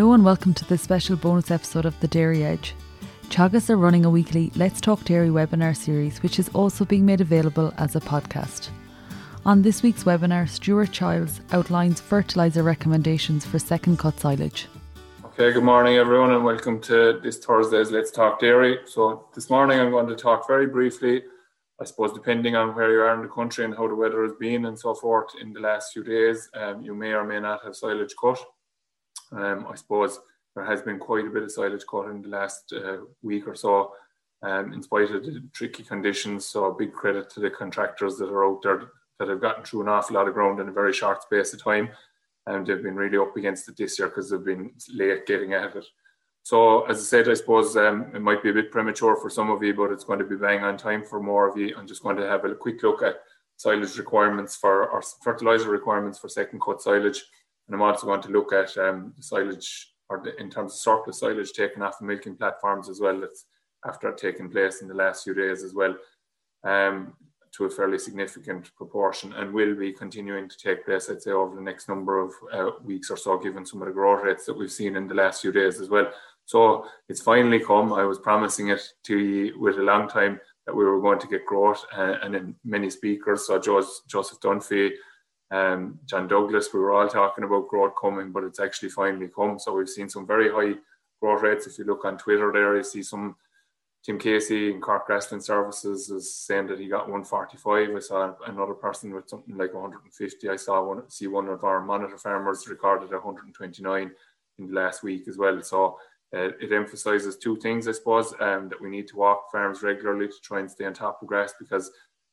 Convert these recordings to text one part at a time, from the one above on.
Hello and welcome to this special bonus episode of The Dairy Edge. Teagasc are running a weekly Let's Talk Dairy webinar series, which is also being made available as a podcast. On this week's webinar, Stuart Childs outlines fertiliser recommendations for second cut silage. Okay, good morning everyone and welcome to this Thursday's Let's Talk Dairy. So this morning I'm going to talk very briefly I suppose depending on where you are in the country and how the weather has been and so forth in the last few days, um, you may or may not have silage cut. Um, I suppose there has been quite a bit of silage cut in the last uh, week or so, um, in spite of the tricky conditions. So a big credit to the contractors that are out there that have gotten through an awful lot of ground in a very short space of time. And they've been really up against it this year because they've been late getting at it. So, as I said, I suppose um, it might be a bit premature for some of you, but it's going to be bang on time for more of you. I'm just going to have a quick look at silage requirements for or fertilizer requirements for second cut silage, and I'm also going to look at um, the silage or the, in terms of surplus silage taken off the milking platforms as well. That's after taking place in the last few days as well, um, to a fairly significant proportion, and will be continuing to take place, I'd say, over the next number of uh, weeks or so, given some of the growth rates that we've seen in the last few days as well. So it's finally come. I was promising it to you with a long time that we were going to get growth, uh, and in many speakers, so Joseph Dunphy, um, John Douglas, we were all talking about growth coming, but it's actually finally come. So we've seen some very high growth rates. If you look on Twitter, there you see some Tim Casey in Cork Grassland Services is saying that he got 145. I saw another person with something like 150. I saw one see one of our monitor farmers recorded 129 in the last week as well. So uh, it emphasises two things, I suppose, um, that we need to walk farms regularly to try and stay on top of grass because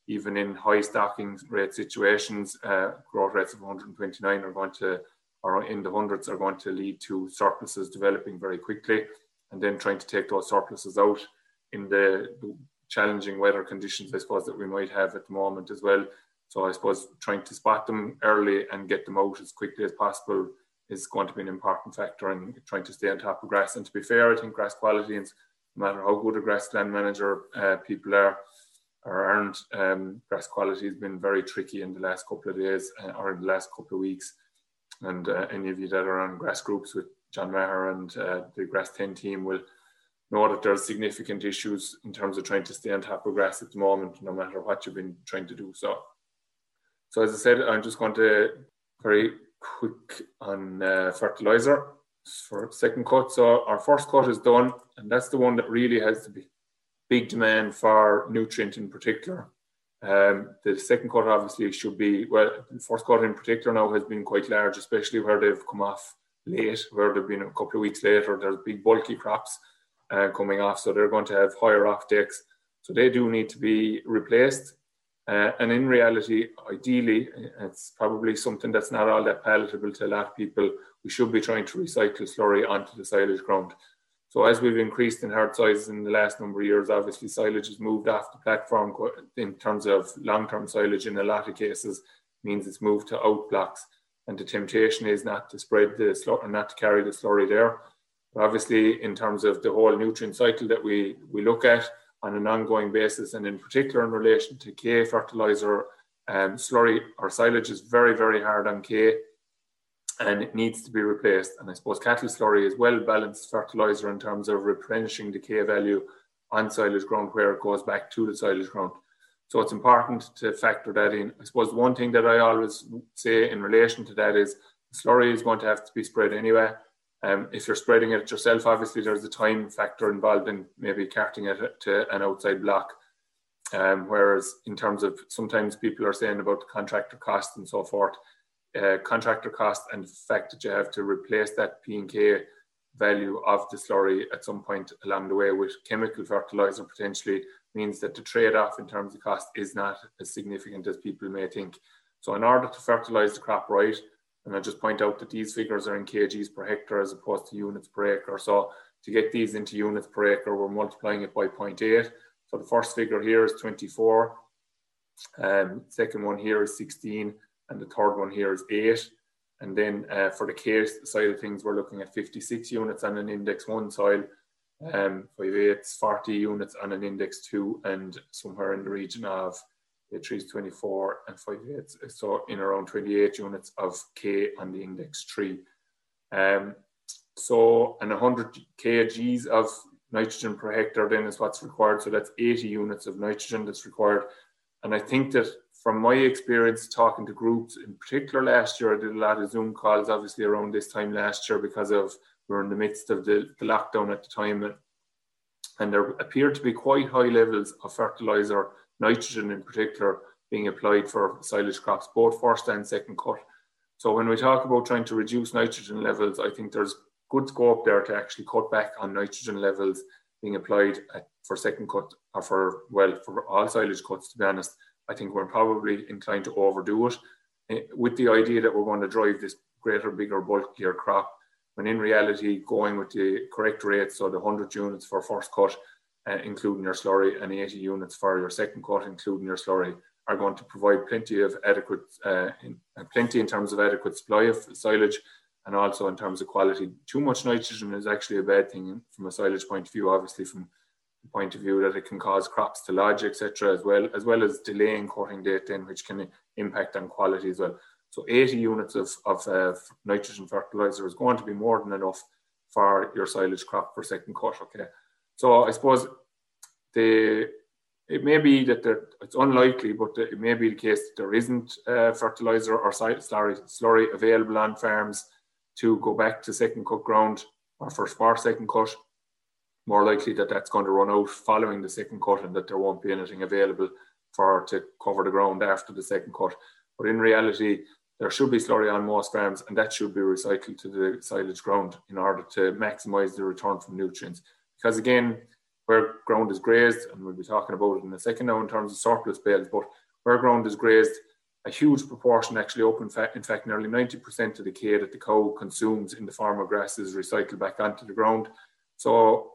even in high stocking rate situations, uh, growth rates of 129 are going to, or in the hundreds, are going to lead to surpluses developing very quickly. And then trying to take those surpluses out in the challenging weather conditions, I suppose, that we might have at the moment as well. So I suppose trying to spot them early and get them out as quickly as possible is going to be an important factor in trying to stay on top of grass. And to be fair, I think grass quality, no matter how good a grassland manager uh, people are, or aren't, um, grass quality has been very tricky in the last couple of days uh, or in the last couple of weeks. And uh, any of you that are on grass groups with John Maher and uh, the Grass 10 team will know that there's significant issues in terms of trying to stay on top of grass at the moment, no matter what you've been trying to do. So, so as I said, I'm just going to very quick on uh, fertilizer for second cut. So our first cut is done, and that's the one that really has the big demand for nutrient in particular. Um, the second quarter obviously should be well. The first cut in particular now has been quite large, especially where they've come off late, where they've been a couple of weeks later. There's big bulky crops uh, coming off, so they're going to have higher offtakes. So they do need to be replaced. Uh, and in reality, ideally, it's probably something that's not all that palatable to a lot of people. We should be trying to recycle slurry onto the silage ground. So as we've increased in herd sizes in the last number of years, obviously silage has moved off the platform in terms of long-term silage in a lot of cases means it's moved to out blocks. And the temptation is not to spread the slurry, and not to carry the slurry there. But obviously, in terms of the whole nutrient cycle that we, we look at, on an ongoing basis, and in particular in relation to K fertilizer, um, slurry or silage is very, very hard on K and it needs to be replaced. And I suppose cattle slurry is well balanced fertilizer in terms of replenishing the K value on silage ground where it goes back to the silage ground. So it's important to factor that in. I suppose one thing that I always say in relation to that is slurry is going to have to be spread anyway. Um, if you're spreading it yourself, obviously there's a time factor involved in maybe carting it to an outside block. Um, whereas in terms of sometimes people are saying about the contractor cost and so forth, uh, contractor cost and the fact that you have to replace that P and K value of the slurry at some point along the way with chemical fertilizer potentially means that the trade-off in terms of cost is not as significant as people may think. So in order to fertilize the crop right, and I just point out that these figures are in kgs per hectare as opposed to units per acre. So to get these into units per acre, we're multiplying it by 0.8. So the first figure here is 24. Um, second one here is 16. And the third one here is 8. And then uh, for the case side of things, we're looking at 56 units on an index 1 soil, um, 5 eighths, 40 units on an index 2, and somewhere in the region of the trees 24 and 5 eighths, so in around 28 units of K on the index three. Um, So, and 100 kgs of nitrogen per hectare then is what's required. So that's 80 units of nitrogen that's required. And I think that from my experience talking to groups, in particular last year, I did a lot of Zoom calls, obviously around this time last year because of we are in the midst of the, the lockdown at the time. And, and there appeared to be quite high levels of fertilizer, nitrogen in particular, being applied for silage crops, both first and second cut. So when we talk about trying to reduce nitrogen levels, I think there's good scope there to actually cut back on nitrogen levels being applied at, for second cut or for well for all silage cuts. To be honest, I think we're probably inclined to overdo it eh, with the idea that we're going to drive this greater, bigger, bulkier crop. When in reality, going with the correct rates, so the 100 units for first cut, uh, including your slurry, and 80 units for your second cut, including your slurry, are going to provide plenty of adequate, uh, in, uh, plenty in terms of adequate supply of silage and also in terms of quality. Too much nitrogen is actually a bad thing from a silage point of view, obviously from point of view that it can cause crops to lodge, etc., as well as well as delaying cutting date, then which can impact on quality as well. So 80 units of, of uh, nitrogen fertilizer is going to be more than enough for your silage crop for second cut. Okay, so I suppose the it may be that there, it's unlikely, but it may be the case that there isn't uh, fertilizer or slurry, slurry available on farms to go back to second cut ground or for spar second cut. More likely that that's going to run out following the second cut and that there won't be anything available for to cover the ground after the second cut. But in reality, there should be slurry on most farms and that should be recycled to the silage ground in order to maximize the return from nutrients. Because again, where ground is grazed, and we'll be talking about it in a second now in terms of surplus bales, but where ground is grazed, a huge proportion actually up in fact, in fact nearly 90% of the K that the cow consumes in the form of grass is recycled back onto the ground. So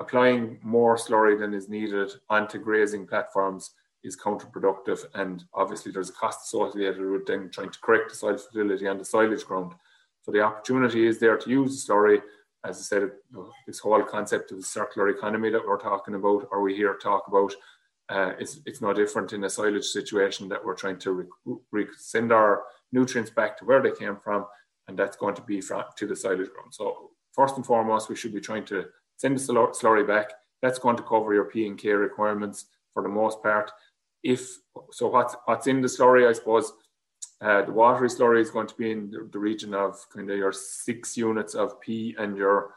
applying more slurry than is needed onto grazing platforms is counterproductive and obviously there's a cost associated with then trying to correct the soil fertility on the silage ground. So the opportunity is there to use the slurry as I said, this whole concept of the circular economy that we're talking about, or we hear talk about, uh, it's, it's no different in a silage situation that we're trying to re- send our nutrients back to where they came from, and that's going to be from, to the silage ground. So first and foremost, we should be trying to send the slurry back. That's going to cover your P and K requirements for the most part. If so, what's what's in the slurry, I suppose uh, the watery slurry is going to be in the, the, region of kind of your six units of P and your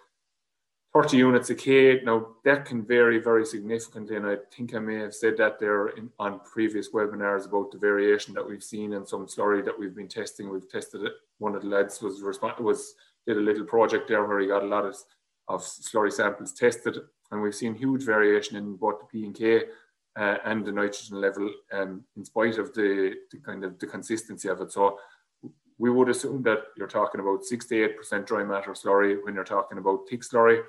30 units of K. Now, that can vary very significantly, and I think I may have said that there in, on previous webinars about the variation that we've seen in some slurry that we've been testing. We've tested it. One of the lads was was did a little project there where he got a lot of, of slurry samples tested, and we've seen huge variation in both the P and K uh, and the nitrogen level, um, in spite of the, the, kind of the consistency of it. So we would assume that you're talking about 68% dry matter slurry when you're talking about thick slurry,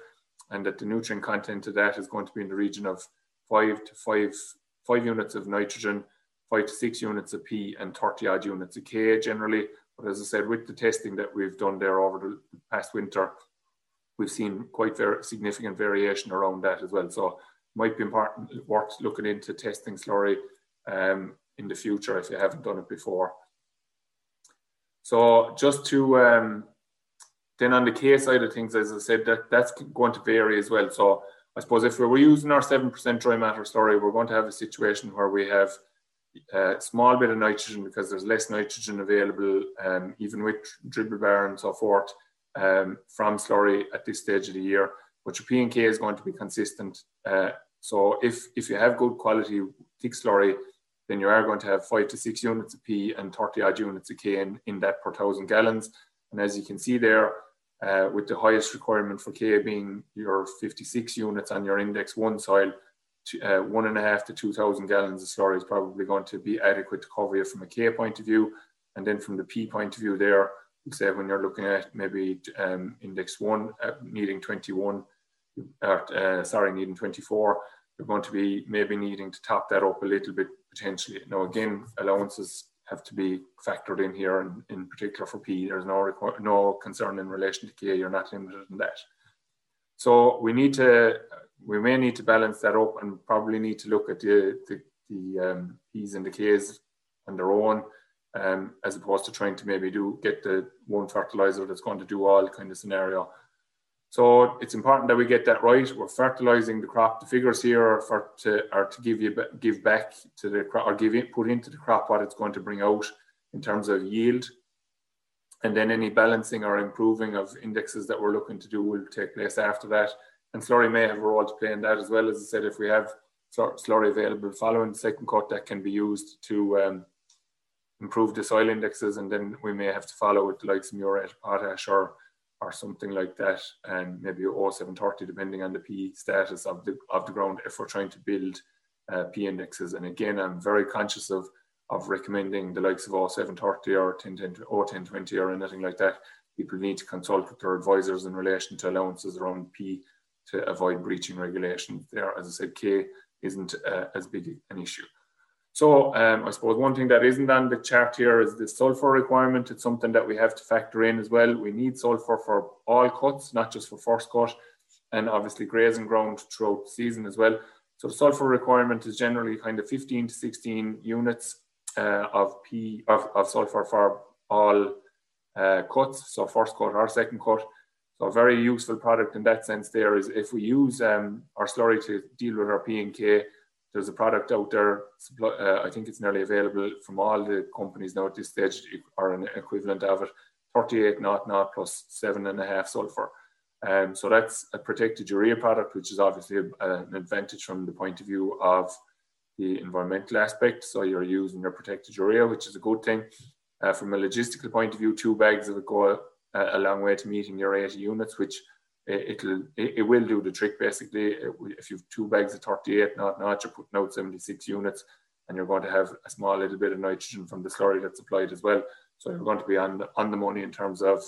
and that the nutrient content of that is going to be in the region of five to five five units of nitrogen, five to six units of P, and 30 odd units of K generally. But as I said, with the testing that we've done there over the past winter, we've seen quite very significant variation around that as well. So might be important, worth looking into testing slurry um, in the future if you haven't done it before. So just to um, then on the K side of things, as I said, that that's going to vary as well. So I suppose if we were using our seven percent dry matter slurry, we're going to have a situation where we have a small bit of nitrogen because there's less nitrogen available, um, even with dribble bar and so forth, um, from slurry at this stage of the year but your P and K is going to be consistent. Uh, so if if you have good quality thick slurry, then you are going to have five to six units of P and 30 odd units of K in, in that per thousand gallons. And as you can see there, uh, with the highest requirement for K being your 56 units on your index one soil, to, uh, one and a half to 2,000 gallons of slurry is probably going to be adequate to cover you from a K point of view. And then from the P point of view there, say when you're looking at maybe um, index one uh, needing 21 or, uh, sorry, needing 24, you're going to be maybe needing to top that up a little bit potentially. Now, again, allowances have to be factored in here, and in particular for P, there's no no concern in relation to K. You're not limited in that. So we need to, we may need to balance that up, and probably need to look at the the, the um, P's and the K's on their own, um, as opposed to trying to maybe do get the one fertilizer that's going to do all kind of scenario. So it's important that we get that right. We're fertilizing the crop. The figures here are for to are to give you give back to the crop or give it put into the crop what it's going to bring out in terms of yield. And then any balancing or improving of indexes that we're looking to do will take place after that. And slurry may have a role to play in that as well. As I said, if we have slurry available following the second cut, that can be used to um, improve the soil indexes, and then we may have to follow with the likes of muriate potash or or something like that, and maybe O730, depending on the P status of the of the ground, if we're trying to build uh, P indexes. And again, I'm very conscious of of recommending the likes of O730 or 1010 O1020 or anything like that. People need to consult with their advisors in relation to allowances around P to avoid breaching regulations. There, as I said, K isn't uh, as big an issue. So um, I suppose one thing that isn't on the chart here is the sulfur requirement. It's something that we have to factor in as well. We need sulfur for all cuts, not just for first cut, and obviously grazing ground throughout the season as well. So the sulfur requirement is generally kind of 15 to 16 units uh, of P of, of sulfur for all uh, cuts, so first cut or second cut. So a very useful product in that sense. There is if we use um, our slurry to deal with our P and K there's a product out there. Uh, I think it's nearly available from all the companies now at this stage, or an equivalent of it. 38 not not plus seven and a half sulfur. Um, so that's a protected urea product, which is obviously a, an advantage from the point of view of the environmental aspect. So you're using your protected urea, which is a good thing. Uh, from a logistical point of view, two bags of it go a, a long way to meeting your 80 units, which uh, it'll it, it will do the trick basically. Uh, if you've two bags of 38 not not, you're putting out 76 units, and you're going to have a small little bit of nitrogen from the slurry that's applied as well. So you're going to be on the, on the money in terms of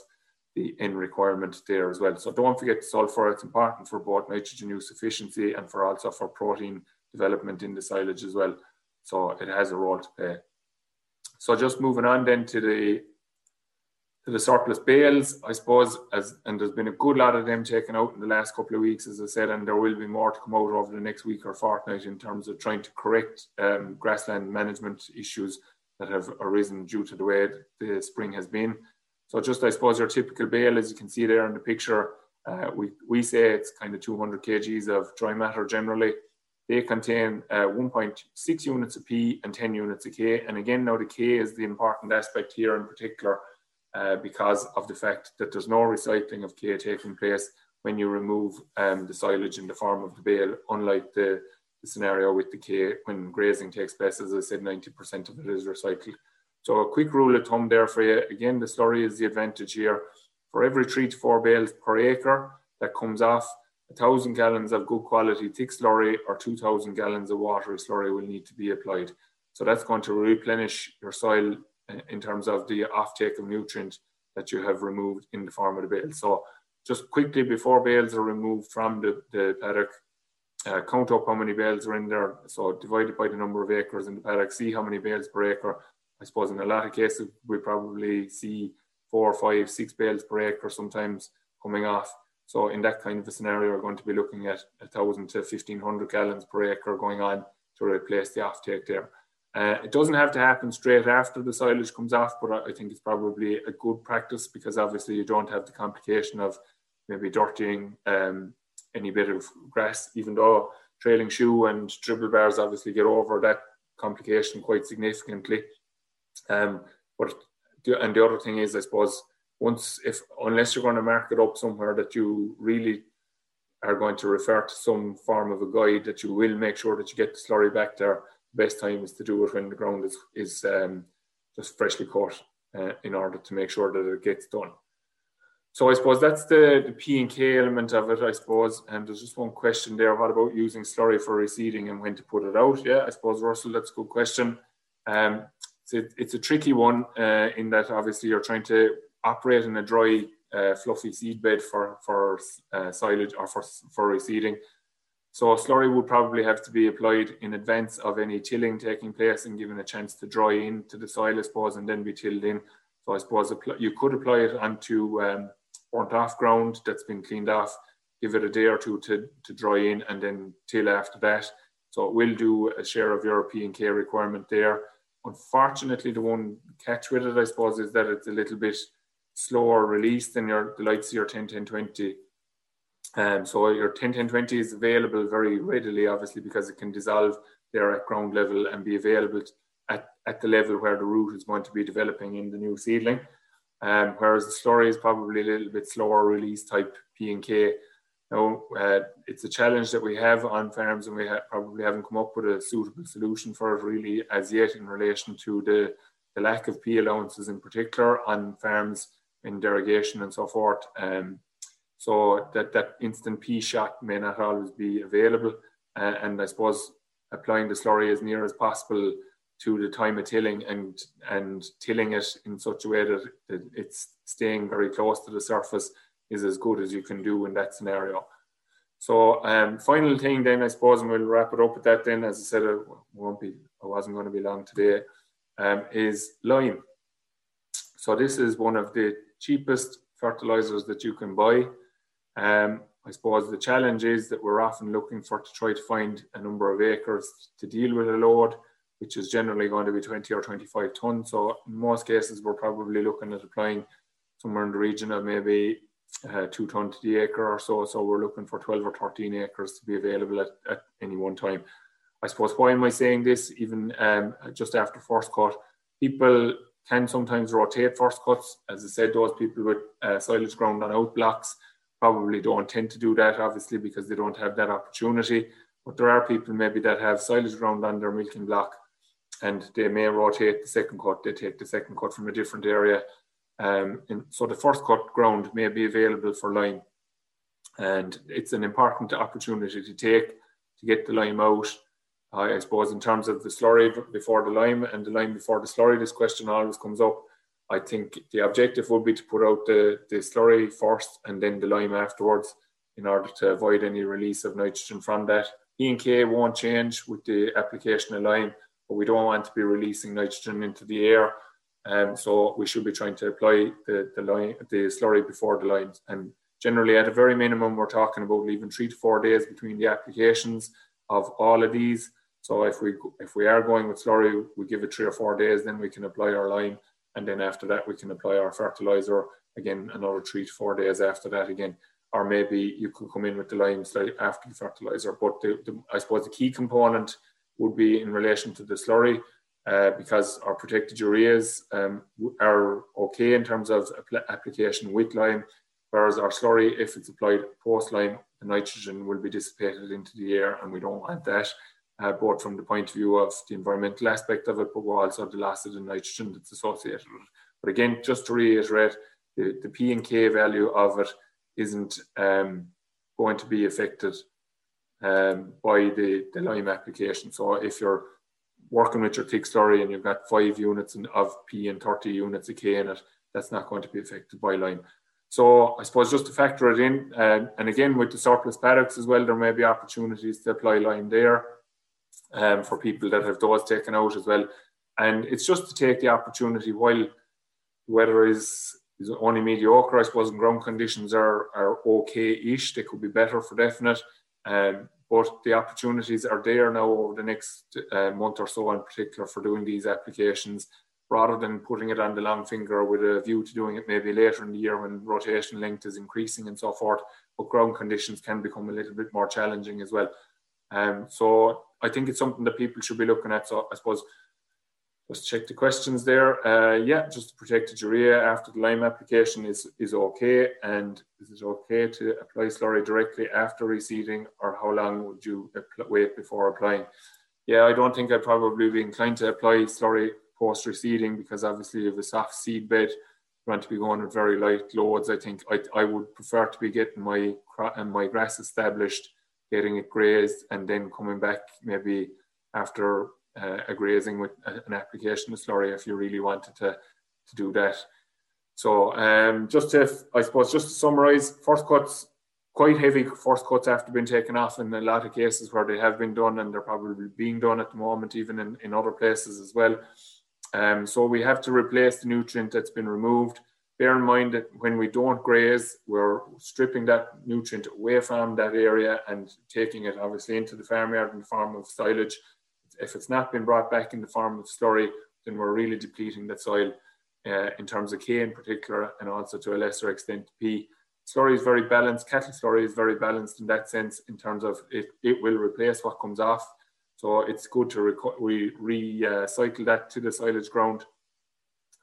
the N requirement there as well. So don't forget sulfur. It's important for both nitrogen use efficiency and for also for protein development in the silage as well. So it has a role to play. So just moving on then to the to the surplus bales, I suppose, as and there's been a good lot of them taken out in the last couple of weeks, as I said, and there will be more to come out over the next week or fortnight in terms of trying to correct um, grassland management issues that have arisen due to the way the spring has been. So just, I suppose, your typical bale, as you can see there in the picture, uh, we, we say it's kind of 200 kgs of dry matter generally. They contain uh, 1.6 units of P and 10 units of K. And again, now the K is the important aspect here in particular uh, because of the fact that there's no recycling of K taking place when you remove um, the silage in the form of the bale, unlike the, the, scenario with the K when grazing takes place. As I said, 90% of it is recycled. So a quick rule of thumb there for you. Again, the slurry is the advantage here. For every three to four bales per acre that comes off, a thousand gallons of good quality thick slurry or 2,000 gallons of watery slurry will need to be applied. So that's going to replenish your soil in terms of the offtake of nutrient that you have removed in the form of the bale. So just quickly before bales are removed from the, the paddock, uh, count up how many bales are in there. So divide it by the number of acres in the paddock, see how many bales per acre. I suppose in a lot of cases, we probably see four, five, six bales per acre sometimes coming off. So in that kind of a scenario, we're going to be looking at a thousand to 1500 gallons per acre going on to replace the offtake there. Uh, it doesn't have to happen straight after the silage comes off, but I think it's probably a good practice because obviously you don't have the complication of maybe dirtying um, any bit of grass, even though trailing shoe and dribble bars obviously get over that complication quite significantly. Um, but the, and the other thing is, I suppose, once if unless you're going to mark it up somewhere that you really are going to refer to some form of a guide that you will make sure that you get the slurry back there The best time is to do it when the ground is, is um, just freshly cut uh, in order to make sure that it gets done. So I suppose that's the, the P and K element of it, I suppose. And there's just one question there. What about using slurry for reseeding and when to put it out? Yeah, I suppose, Russell, that's a good question. Um, it's, it's a tricky one uh, in that obviously you're trying to operate in a dry, uh, fluffy seed bed for, for uh, silage or for, for reseeding. So slurry would probably have to be applied in advance of any tilling taking place and given a chance to dry into the soil, I suppose, and then be tilled in. So I suppose you could apply it onto um, burnt off ground that's been cleaned off, give it a day or two to, to dry in and then till after that. So it will do a share of your P and K requirement there. Unfortunately, the one catch with it, I suppose, is that it's a little bit slower release than your the likes of your 10, 10, 20 Um, so your 10-10-20 is available very readily, obviously, because it can dissolve there at ground level and be available at, at the level where the root is going to be developing in the new seedling. Um, whereas the slurry is probably a little bit slower release type P and K. Now, uh, it's a challenge that we have on farms, and we ha- probably haven't come up with a suitable solution for it really as yet in relation to the, the lack of P allowances in particular on farms in derogation and so forth. Um, so that that instant P shot may not always be available, uh, and I suppose applying the slurry as near as possible to the time of tilling and and tilling it in such a way that, it's staying very close to the surface is as good as you can do in that scenario. So um, final thing then I suppose and we'll wrap it up with that then as I said it won't be I wasn't going to be long today um, is lime. So this is one of the cheapest fertilizers that you can buy. Um, I suppose the challenge is that we're often looking for to try to find a number of acres to deal with a load which is generally going to be 20 or 25 tons. So in most cases, we're probably looking at applying somewhere in the region of maybe uh, two ton to the acre or so. So we're looking for 12 or 13 acres to be available at, at any one time. I suppose why am I saying this? Even um, just after first cut, people can sometimes rotate first cuts. As I said, those people with uh, silage ground on out blocks probably don't tend to do that, obviously, because they don't have that opportunity. But there are people maybe that have silage ground on their milking block and they may rotate the second cut. They take the second cut from a different area. Um, and so the first cut ground may be available for lime. And it's an important opportunity to take to get the lime out. I suppose in terms of the slurry before the lime and the lime before the slurry, this question always comes up. I think the objective would be to put out the, the slurry first and then the lime afterwards in order to avoid any release of nitrogen from that. E and K won't change with the application of lime but we don't want to be releasing nitrogen into the air. Um, so we should be trying to apply the, the line, the slurry before the lines. And generally, at a very minimum, we're talking about leaving three to four days between the applications of all of these. So if we if we are going with slurry, we give it three or four days, then we can apply our lime, and then after that we can apply our fertilizer again another three to four days after that again. Or maybe you could come in with the lime slightly after the fertilizer. But the, the, I suppose the key component would be in relation to the slurry uh, because our protected ureas um, are okay in terms of application with lime, whereas our slurry, if it's applied post lime, the nitrogen will be dissipated into the air, and we don't want that. Uh, both from the point of view of the environmental aspect of it, but also the loss of the nitrogen that's associated with it. But again, just to reiterate, the, the P and K value of it isn't um, going to be affected um, by the, the lime application. So if you're working with your thick slurry and you've got five units of P and 30 units of K in it, that's not going to be affected by lime. So I suppose just to factor it in, um, and again with the surplus paddocks as well, there may be opportunities to apply lime there um, for people that have those taken out as well. And it's just to take the opportunity while the weather is is only mediocre, I suppose, and ground conditions are are okay-ish. They could be better for definite. Um, but the opportunities are there now over the next uh, month or so in particular for doing these applications rather than putting it on the long finger with a view to doing it maybe later in the year when rotation length is increasing and so forth but ground conditions can become a little bit more challenging as well um, so I think it's something that people should be looking at so I suppose just check the questions there. Uh, yeah, just to protect the urea after the lime application is, is okay. And is it okay to apply slurry directly after reseeding or how long would you wait before applying? Yeah, I don't think I'd probably be inclined to apply slurry post reseeding because obviously have a soft seed bed, you want to be going with very light loads. I think I, I would prefer to be getting my, and my grass established, getting it grazed and then coming back maybe after uh, a grazing with an application of slurry if you really wanted to, to do that. So um, just to, I suppose, just to summarise, first cuts, quite heavy first cuts after being taken off in a lot of cases where they have been done and they're probably being done at the moment, even in, in other places as well. Um, so we have to replace the nutrient that's been removed. Bear in mind that when we don't graze, we're stripping that nutrient away from that area and taking it obviously into the farmyard in the form of silage if it's not been brought back in the form of slurry, then we're really depleting that soil uh, in terms of K in particular, and also to a lesser extent P. slurry is very balanced. Cattle slurry is very balanced in that sense in terms of it, it will replace what comes off. So it's good to we recycle that to the silage ground.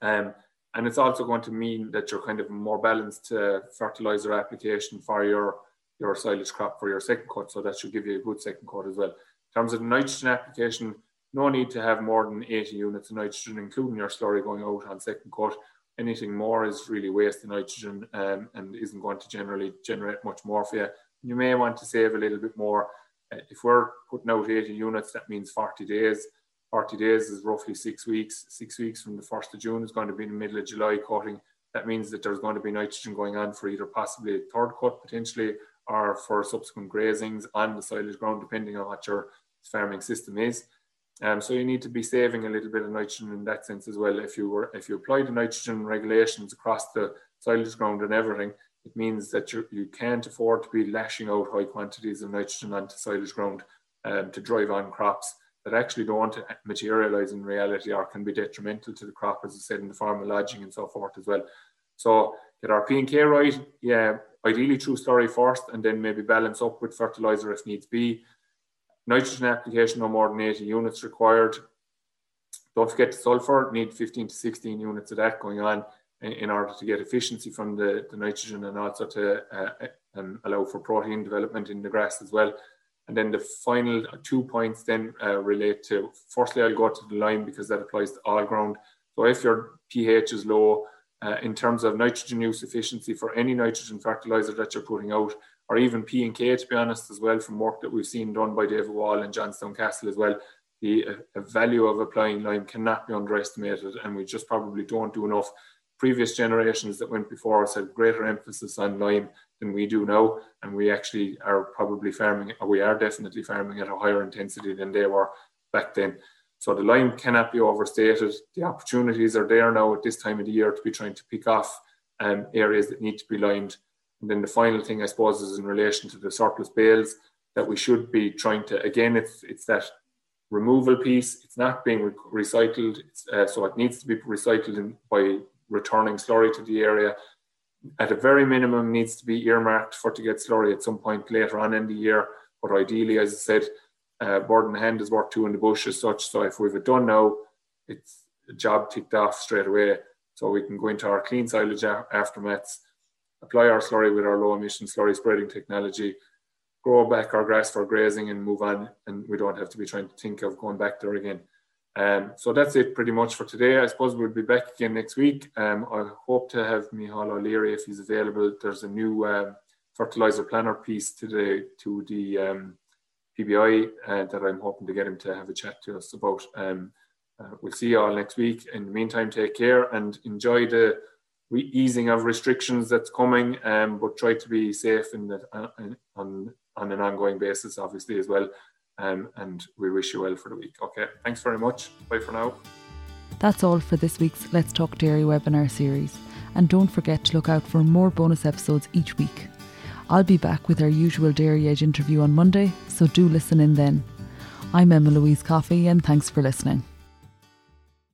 Um, and it's also going to mean that you're kind of more balanced fertilizer application for your your silage crop for your second cut. So that should give you a good second cut as well. In terms of nitrogen application, no need to have more than 80 units of nitrogen, including your slurry going out on second cut. Anything more is really waste of nitrogen um, and isn't going to generally generate much more for you. You may want to save a little bit more. Uh, if we're putting out 80 units, that means 40 days. 40 days is roughly six weeks. Six weeks from the 1st of June is going to be in the middle of July cutting. That means that there's going to be nitrogen going on for either possibly a third cut potentially or for subsequent grazings on the silage ground, depending on what your farming system is. Um, so you need to be saving a little bit of nitrogen in that sense as well. If you were if you apply the nitrogen regulations across the silage ground and everything, it means that you you can't afford to be lashing out high quantities of nitrogen onto silage ground um, to drive on crops that actually don't materialize in reality or can be detrimental to the crop, as I said, in the form of lodging and so forth as well. So get our P and K right, yeah, ideally true slurry first, and then maybe balance up with fertilizer if needs be. Nitrogen application no more than 80 units required. Don't forget sulfur, need 15 to 16 units of that going on in, in order to get efficiency from the, the nitrogen and also to uh, um, allow for protein development in the grass as well. And then the final two points then uh, relate to, firstly, I'll go to the lime because that applies to all ground. So if your pH is low, uh, in terms of nitrogen use efficiency for any nitrogen fertilizer that you're putting out, or even P and K, to be honest, as well, from work that we've seen done by David Wall and Johnstone Castle as well. The uh, value of applying lime cannot be underestimated, and we just probably don't do enough. Previous generations that went before us had greater emphasis on lime than we do now, and we actually are probably farming, or we are definitely farming at a higher intensity than they were back then. So the lime cannot be overstated. The opportunities are there now at this time of the year to be trying to pick off um, areas that need to be limed. And then the final thing, I suppose, is in relation to the surplus bales that we should be trying to. Again, it's it's that removal piece. It's not being re- recycled, uh, so it needs to be recycled in, by returning slurry to the area. At a very minimum, needs to be earmarked for to get slurry at some point later on in the year. But ideally, as I said, uh, bird in hand is worth two in the bush as such. So if we've it done now, it's a job ticked off straight away. So we can go into our clean silage aftermaths, apply our slurry with our low emission slurry spreading technology, grow back our grass for grazing and move on. And we don't have to be trying to think of going back there again. Um, so that's it pretty much for today. I suppose we'll be back again next week. Um, I hope to have Mícheál O'Leary if he's available. There's a new um, fertilizer planner piece to the to the um, PBI uh, that I'm hoping to get him to have a chat to us about. Um, uh, we'll see you all next week. In the meantime, take care and enjoy the easing of restrictions that's coming, um, but try to be safe in uh, on, on an ongoing basis, obviously, as well. Um, and we wish you well for the week. Okay, thanks very much. Bye for now. That's all for this week's Let's Talk Dairy webinar series. And don't forget to look out for more bonus episodes each week. I'll be back with our usual Dairy Edge interview on Monday, so do listen in then. I'm Emma Louise Coffey, and thanks for listening.